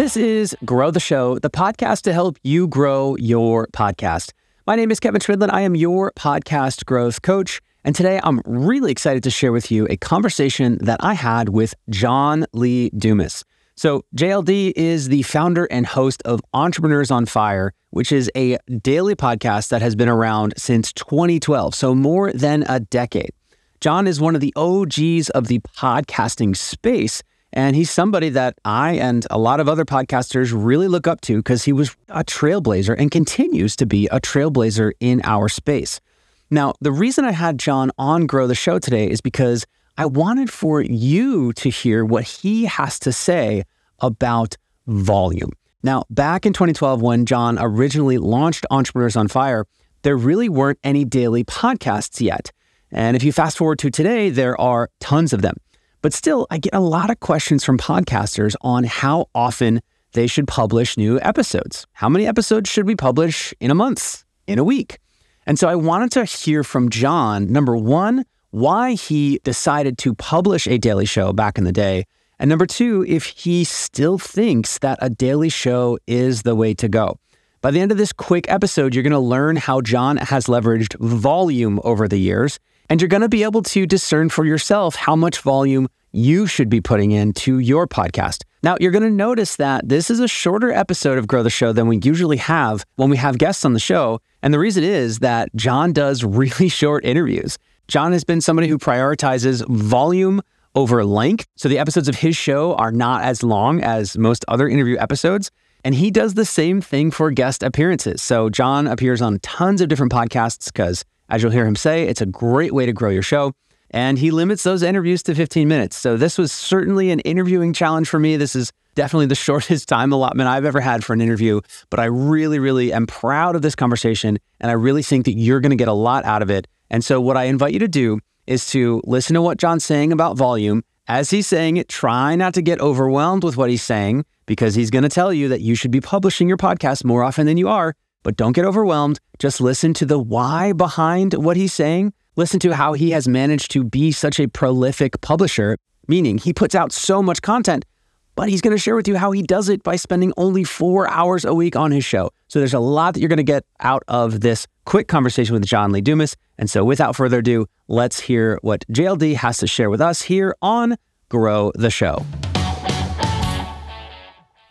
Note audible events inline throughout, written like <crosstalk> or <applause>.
This is Grow the Show, the podcast to help you grow your podcast. My name is Kevin Chemidlin. I am your podcast growth coach. And today I'm really excited to share with you a conversation that I had with John Lee Dumas. So, JLD is the founder and host of Entrepreneurs on Fire, which is a daily podcast that has been around since 2012, so more than a decade. John is one of the OGs of the podcasting space, and he's somebody that I and a lot of other podcasters really look up to because he was a trailblazer and continues to be a trailblazer in our space. Now, the reason I had John on Grow the Show today is because I wanted for you to hear what he has to say about volume. Now, back in 2012, when John originally launched Entrepreneurs on Fire, there really weren't any daily podcasts yet. And if you fast forward to today, there are tons of them. But still, I get a lot of questions from podcasters on how often they should publish new episodes. How many episodes should we publish in a month, in a week? And so I wanted to hear from John, number one, why he decided to publish a daily show back in the day. And number two, if he still thinks that a daily show is the way to go. By the end of this quick episode, you're going to learn how John has leveraged volume over the years, and you're going to be able to discern for yourself how much volume you should be putting into your podcast. Now, you're going to notice that this is a shorter episode of Grow the Show than we usually have when we have guests on the show. And the reason is that John does <laughs> really short interviews. John has been somebody who prioritizes volume over length. So the episodes of his show are not as long as most other interview episodes. And he does the same thing for guest appearances. So John appears on tons of different podcasts because, as you'll hear him say, it's a great way to grow your show. And he limits those interviews to 15 minutes. So this was certainly an interviewing challenge for me. This is definitely the <laughs> shortest time allotment I've ever had for an interview, but I really, really am proud of this conversation. And I really think that you're going to get a lot out of it. And so, what I invite you to do is to listen to what John's saying about volume. As he's saying it, try not to get overwhelmed with what he's saying because he's going to tell you that you should be publishing your podcast more often than you are. But don't get overwhelmed. Just listen to the why behind what he's saying. Listen to how he has managed to be such a prolific publisher, meaning he puts out so much content but he's going to share with you how he does it by spending only four hours a week on his show. So there's a lot that you're going to get out of this quick conversation with John Lee Dumas. And so without further ado, let's hear what JLD has to share with us here on Grow the Show.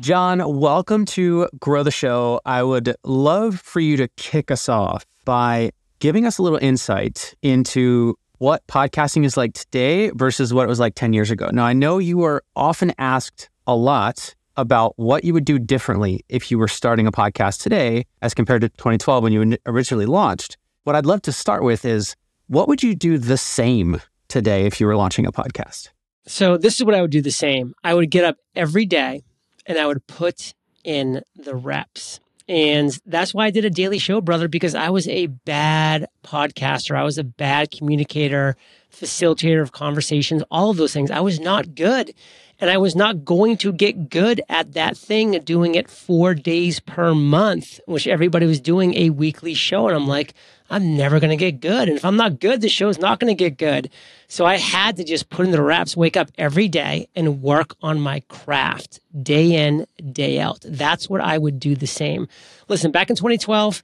John, welcome to Grow the Show. I would love for you to kick us off by giving us a little insight into what podcasting is like today versus what it was like 10 years ago. Now, I know you are often asked a lot about what you would do differently if you were starting a podcast today as compared to 2012 when you originally launched. What I'd love to start with is what would you do the same today if you were launching a podcast? So, this is what I would do the same. I would get up every day and I would put in the reps. And that's why I did a daily show, brother, because I was a bad podcaster. I was a bad communicator, facilitator of conversations, all of those things. I was not good. And I was not going to get good at that thing, doing it four days per month, which everybody was doing a weekly show. And I'm like, I'm never going to get good. And if I'm not good, the show's not going to get good. So I had to just put in the reps, wake up every day and work on my craft day in, day out. That's what I would do the same. Listen, back in 2012,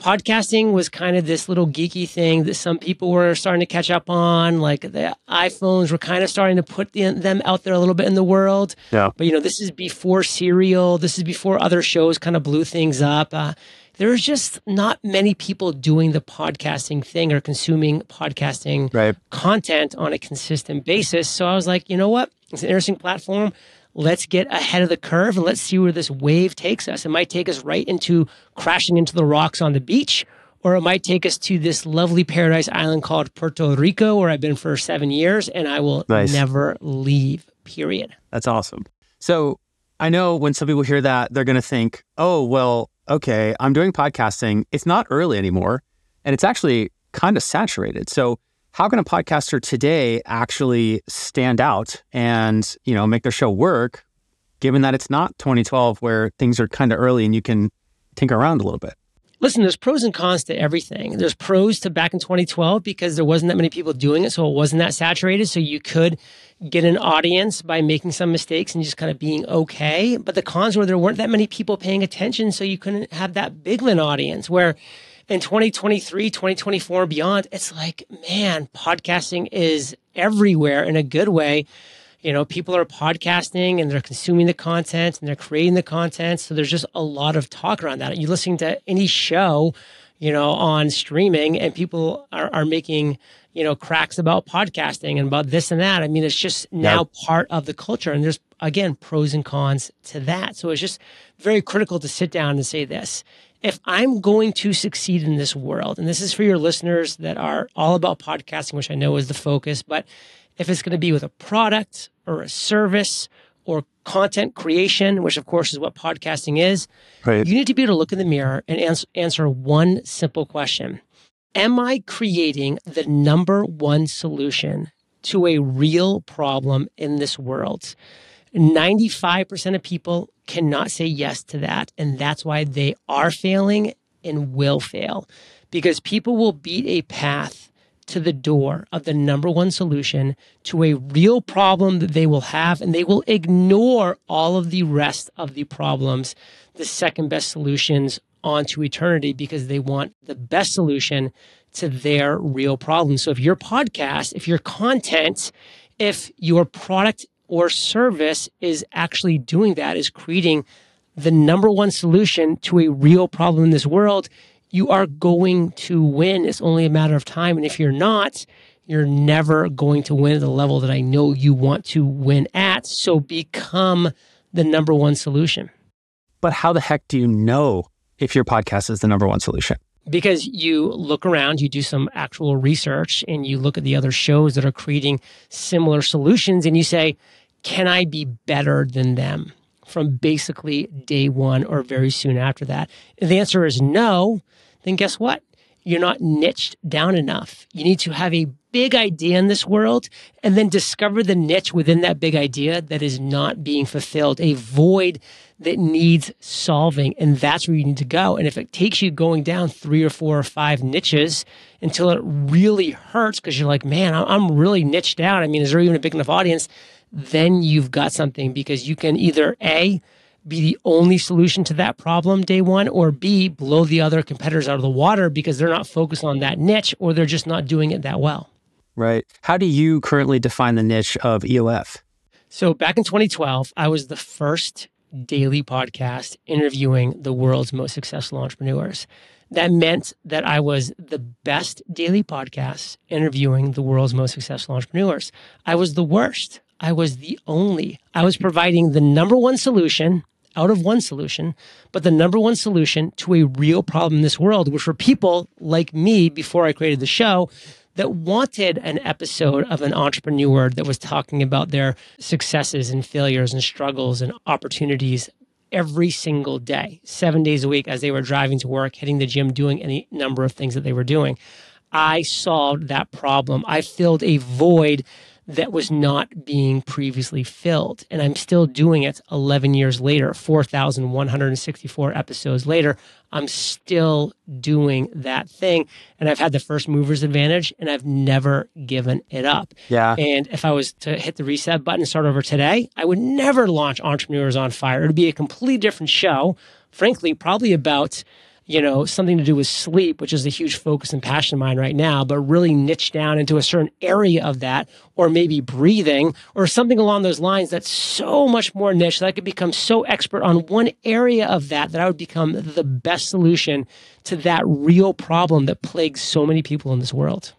podcasting was kind of this little geeky thing that some people were starting to catch up on. Like the iPhones were kind of starting to put them out there a little bit in the world. Yeah. But you know, this is before Serial. This is before other shows kind of blew things up. Uh, there's just not many people doing the podcasting thing or consuming podcasting right. content on a consistent basis. So I was like, you know what? It's an interesting platform. Let's get ahead of the curve and let's see where this wave takes us. It might take us right into crashing into the rocks on the beach, or it might take us to this lovely paradise island called Puerto Rico, where I've been for seven years and I will nice. never leave, period. That's awesome. So I know when some people hear that, they're going to think, oh, well, okay, I'm doing podcasting. It's not early anymore, and it's actually kind of saturated. So how can a podcaster today actually stand out and you know make their show work, given that it's not 2012 where things are kind of early and you can tinker around a little bit? Listen, there's pros and cons to everything. There's pros to back in 2012 because there wasn't that many people doing it. So it wasn't that saturated. So you could get an audience by making some mistakes and just kind of being okay. But the cons were there weren't that many people paying attention. So you couldn't have that big of an audience where in 2023, 2024 and beyond, it's like, man, podcasting is everywhere in a good way. You know, people are podcasting and they're consuming the content and they're creating the content. So there's just a lot of talk around that. You listening to any show, you know, on streaming and people are, are making, you know, cracks about podcasting and about this and that. I mean, it's just now yep. part of the culture. And there's, again, pros and cons to that. So it's just very critical to sit down and say this. If I'm going to succeed in this world, and this is for your listeners that are all about podcasting, which I know is the focus, but if it's going to be with a product or a service or content creation, which of course is what podcasting is, right. you need to be able to look in the mirror and ans- answer one simple question. Am I creating the number one solution to a real problem in this world? 95% of people cannot say yes to that. And that's why they are failing and will fail because people will beat a path to the door of the number one solution to a real problem that they will have, and they will ignore all of the rest of the problems, the second best solutions onto eternity because they want the best solution to their real problem. So if your podcast, if your content, if your product or service is actually doing that, is creating the number one solution to a real problem in this world, you are going to win. It's only a matter of time. And if you're not, you're never going to win at the level that I know you want to win at. So become the number one solution. But how the heck do you know if your podcast is the number one solution? Because you look around, you do some actual research, and you look at the other shows that are creating similar solutions, and you say, Can I be better than them from basically day one or very soon after that? If the answer is no, then guess what? You're not niched down enough. You need to have a big idea in this world and then discover the niche within that big idea that is not being fulfilled, a void that needs solving. And that's where you need to go. And if it takes you going down three or four or five niches until it really hurts because you're like, man, I'm really niched out. I mean, is there even a big enough audience? Then you've got something because you can either A, be the only solution to that problem day one, or B, blow the other competitors out of the water because they're not focused on that niche or they're just not doing it that well. Right. How do you currently define the niche of EOF? So back in 2012, I was the first daily podcast interviewing the world's most successful entrepreneurs. That meant that I was the best daily podcast interviewing the world's most successful entrepreneurs. I was the worst. I was the only. I was providing the number one solution out of one solution, but the number one solution to a real problem in this world, which were people like me before I created the show that wanted an episode of an entrepreneur that was talking about their successes and failures and struggles and opportunities every single day, seven days a week, as they were driving to work, hitting the gym, doing any number of things that they were doing. I solved that problem. I filled a void that was not being previously filled. And I'm still doing it 11 years later, 4,164 episodes later. I'm still doing that thing. And I've had the first mover's advantage and I've never given it up. Yeah. And if I was to hit the reset button and start over today, I would never launch Entrepreneurs on Fire. It would be a completely different show. Frankly, probably about you know, something to do with sleep, which is a huge focus and passion of mine right now, but really niche down into a certain area of that, or maybe breathing, or something along those lines that's so much more niche that I could become so expert on one area of that that I would become the best solution to that real problem that plagues so many people in this world.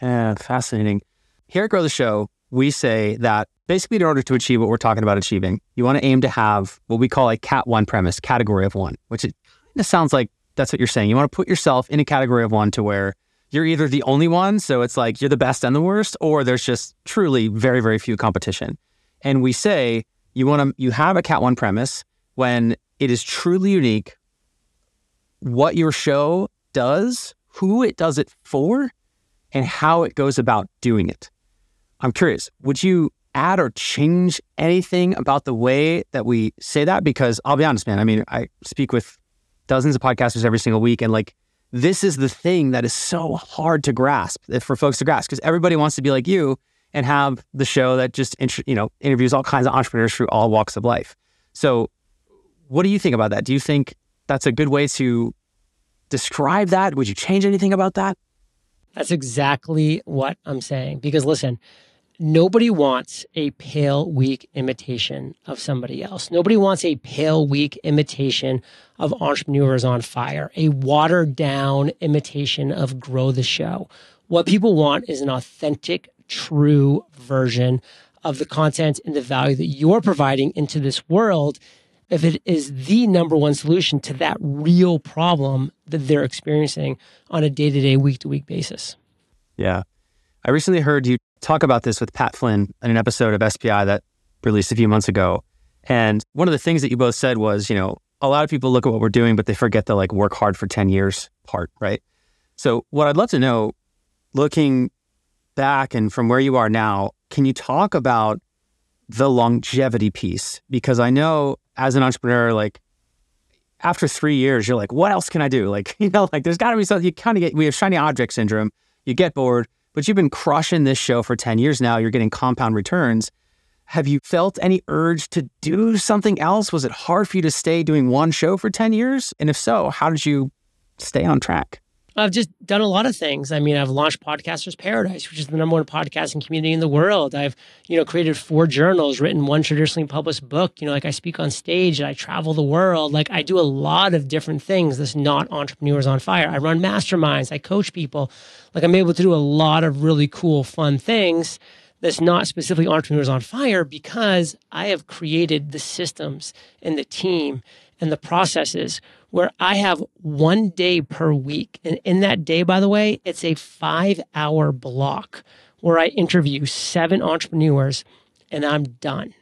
Yeah, fascinating. Here at Grow the Show, we say that basically in order to achieve what we're talking about achieving, you want to aim to have what we call a cat one premise, category of one, which it kind of sounds like that's what you're saying. You want to put yourself in a category of one to where you're either the only one, so it's like you're the best and the worst, or there's just truly very, very few competition. And we say you want to you have a cat one premise when it is truly unique, what your show does, who it does it for, and how it goes about doing it. I'm curious, would you add or change anything about the way that we say that? Because I'll be honest, man, I mean, I speak with dozens of podcasters every single week. And like, this is the thing that is so hard to grasp eh, for folks to grasp because everybody wants to be like you and have the show that just, you know, interviews all kinds of entrepreneurs through all walks of life. So, what do you think about that? Do you think that's a good way to describe that? Would you change anything about that? That's exactly what I'm saying. Because listen, nobody wants a pale, weak imitation of somebody else. Nobody wants a pale, weak imitation of entrepreneurs on fire, a watered down imitation of grow the show. What people want is an authentic, true version of the content and the value that you're providing into this world if it is the number one solution to that real problem that they're experiencing on a day to day, week to week basis. Yeah. I recently heard you talk about this with Pat Flynn in an episode of SPI that released a few months ago. And one of the things that you both said was, you know, a lot of people look at what we're doing, but they forget the like work hard for 10 years part, right? So, what I'd love to know, looking back and from where you are now, can you talk about the longevity piece? Because I know as an entrepreneur, like after three years, you're like, what else can I do? Like, <laughs> you know, like there's got to be something you kind of get, we have shiny object syndrome. You get bored, but you've been crushing this show for 10 years now. You're getting compound returns. Have you felt any urge to do something else? Was it hard for you to stay doing one show for 10 years? And if so, how did you stay on track? I've just done a lot of things. I mean, I've launched Podcasters Paradise, which is the number one podcasting community in the world. I've, you know, created four journals, written one traditionally published book. You know, like I speak on stage, and I travel the world. Like I do a lot of different things that's not entrepreneurs on fire. I run masterminds, I coach people. Like I'm able to do a lot of really cool, fun things that's not specifically entrepreneurs on fire because I have created the systems and the team and the processes where I have one day per week. And in that day, by the way, it's a five hour block where I interview seven entrepreneurs and I'm done.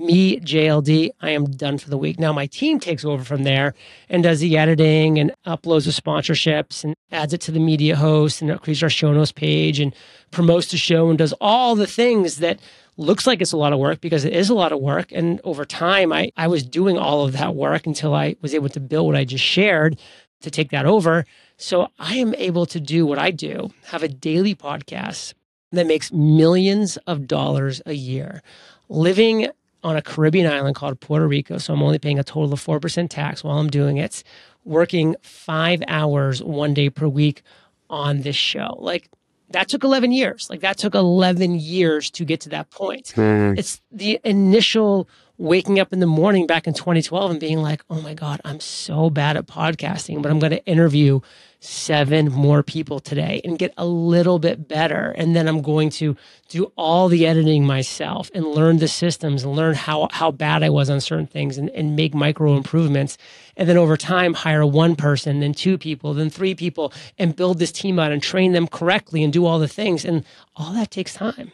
Me, JLD, I am done for the week. Now my team takes over from there and does the editing and uploads the sponsorships and adds it to the media host and creates our show notes page and promotes the show and does all the things that looks like it's a lot of work because it is a lot of work. And over time, I, I was doing all of that work until I was able to build what I just shared to take that over. So I am able to do what I do, have a daily podcast that makes millions of dollars a year, living on a Caribbean island called Puerto Rico. So I'm only paying a total of 4% tax while I'm doing it, working five hours one day per week on this show. Like, that took 11 years. Like that took 11 years to get to that point. Mm. It's the initial waking up in the morning back in 2012 and being like, oh my God, I'm so bad at podcasting, but I'm going to interview seven more people today and get a little bit better. And then I'm going to do all the editing myself and learn the systems and learn how, how bad I was on certain things and, and make micro improvements. And then over time, hire one person, then two people, then three people, and build this team out and train them correctly and do all the things. And all that takes time.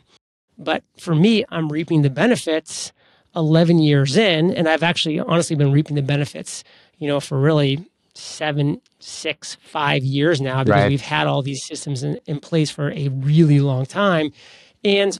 But for me, I'm reaping the benefits 11 years in, and I've actually honestly been reaping the benefits, you know, for really seven, six, five years now because right. we've had all these systems in, in place for a really long time. And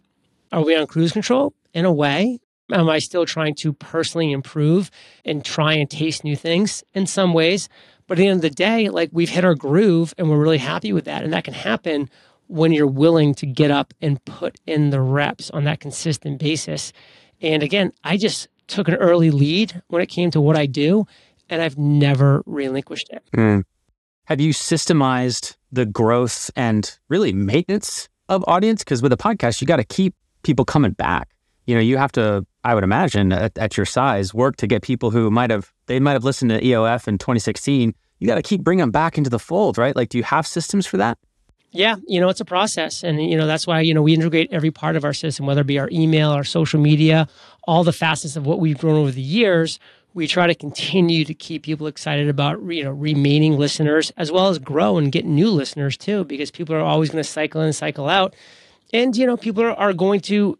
are we on cruise control? In a way. Am I still trying to personally improve and try and taste new things in some ways? But at the end of the day, like we've hit our groove and we're really happy with that. And that can happen when you're willing to get up and put in the reps on that consistent basis. And again, I just took an early lead when it came to what I do, and I've never relinquished it. Mm. Have you systemized the growth and really maintenance of audience? Because with a podcast, you got to keep people coming back. You know, you have to, I would imagine, at, at your size, work to get people who might have, they might have listened to EOF in 2016. You got to keep bringing them back into the fold, right? Like, do you have systems for that? Yeah, you know, it's a process. And, you know, that's why, you know, we integrate every part of our system, whether it be our email, our social media, all the facets of what we've grown over the years. We try to continue to keep people excited about, you know, remaining listeners as well as grow and get new listeners too, because people are always going to cycle in and cycle out. And, you know, people are, are going to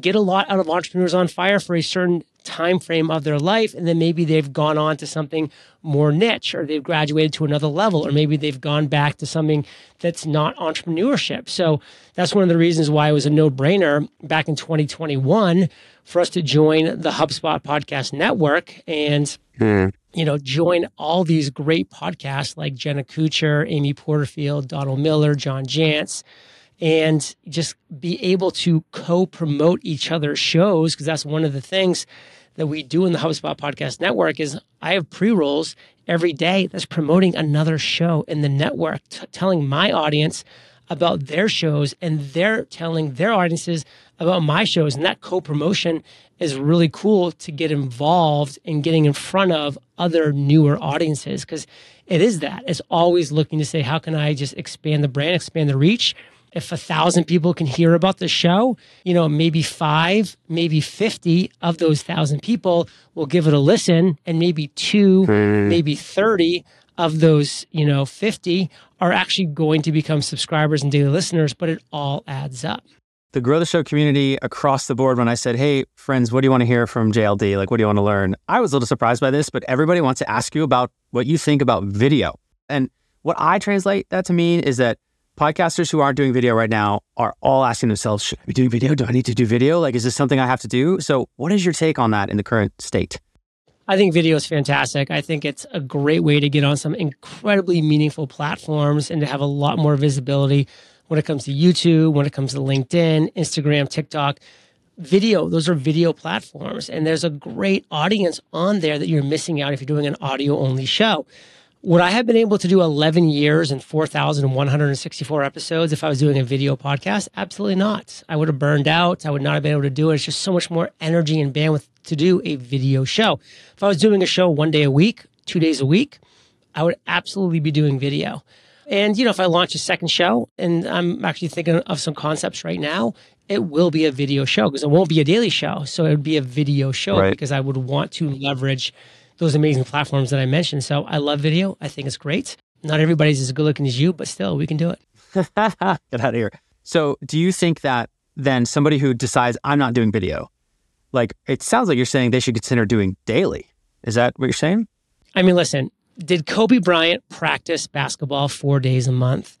get a lot out of entrepreneurs on fire for a certain time frame of their life and then maybe they've gone on to something more niche or they've graduated to another level or maybe they've gone back to something that's not entrepreneurship so that's one of the reasons why it was a no-brainer back in 2021 for us to join the hubspot podcast network and mm. you know, join all these great podcasts like Jenna Kutcher, Amy Porterfield, Donald Miller, John Jantsch, and just be able to co promote each other's shows. Because that's one of the things that we do in the HubSpot Podcast Network is I have pre-rolls every day that's promoting another show in the network, t- telling my audience about their shows and they're telling their audiences about my shows. And that co-promotion is really cool to get involved in getting in front of other newer audiences because it is that. It's always looking to say, how can I just expand the brand, expand the reach? If a thousand people can hear about the show, you know, maybe five, maybe 50 of those thousand people will give it a listen, and maybe two, mm. maybe 30 of those, you know, 50 are actually going to become subscribers and daily listeners, but it all adds up. The Grow the Show community across the board, when I said, Hey, friends, what do you want to hear from JLD? Like, what do you want to learn? I was a little surprised by this, but everybody wants to ask you about what you think about video. And what I translate that to mean is that podcasters who aren't doing video right now are all asking themselves, should I be doing video? Do I need to do video? Like, is this something I have to do? So, what is your take on that in the current state? I think video is fantastic. I think it's a great way to get on some incredibly meaningful platforms and to have a lot more visibility when it comes to YouTube, when it comes to LinkedIn, Instagram, TikTok. Video, those are video platforms. And there's a great audience on there that you're missing out if you're doing an audio only show. Would I have been able to do 11 years and 4,164 episodes if I was doing a video podcast? Absolutely not. I would have burned out. I would not have been able to do it. It's just so much more energy and bandwidth to do a video show. If I was doing a show one day a week, two days a week, I would absolutely be doing video. And, you know, if I launch a second show, and I'm actually thinking of some concepts right now, it will be a video show because it won't be a daily show. So it would be a video show right. because I would want to leverage those amazing platforms that I mentioned. So I love video. I think it's great. Not everybody's as good looking as you, but still, we can do it. <laughs> Get out of here. So, do you think that then somebody who decides I'm not doing video, like it sounds like you're saying they should consider doing daily? Is that what you're saying? I mean, listen, did Kobe Bryant practice basketball four days a month?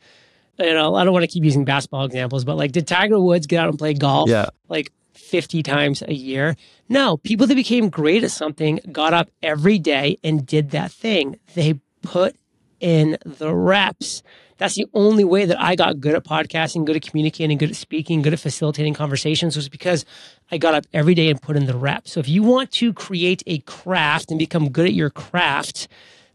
You know, I don't want to keep using basketball examples, but like, did Tiger Woods get out and play golf? Yeah. Like 50 times a year. No, people that became great at something got up every day and did that thing. They put in the reps. That's the only way that I got good at podcasting, good at communicating, good at speaking, good at facilitating conversations was because I got up every day and put in the reps. So if you want to create a craft and become good at your craft,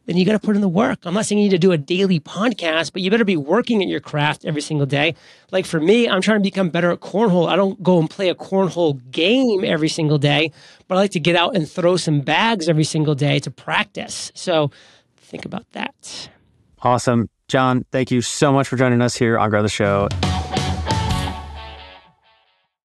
then you got to put in the work. I'm not saying you need to do a daily podcast, but you better be working at your craft every single day. Like for me, I'm trying to become better at cornhole. I don't go and play a cornhole game every single day, but I like to get out and throw some bags every single day to practice. So think about that. Awesome. John, thank you so much for joining us here on Grow the Show.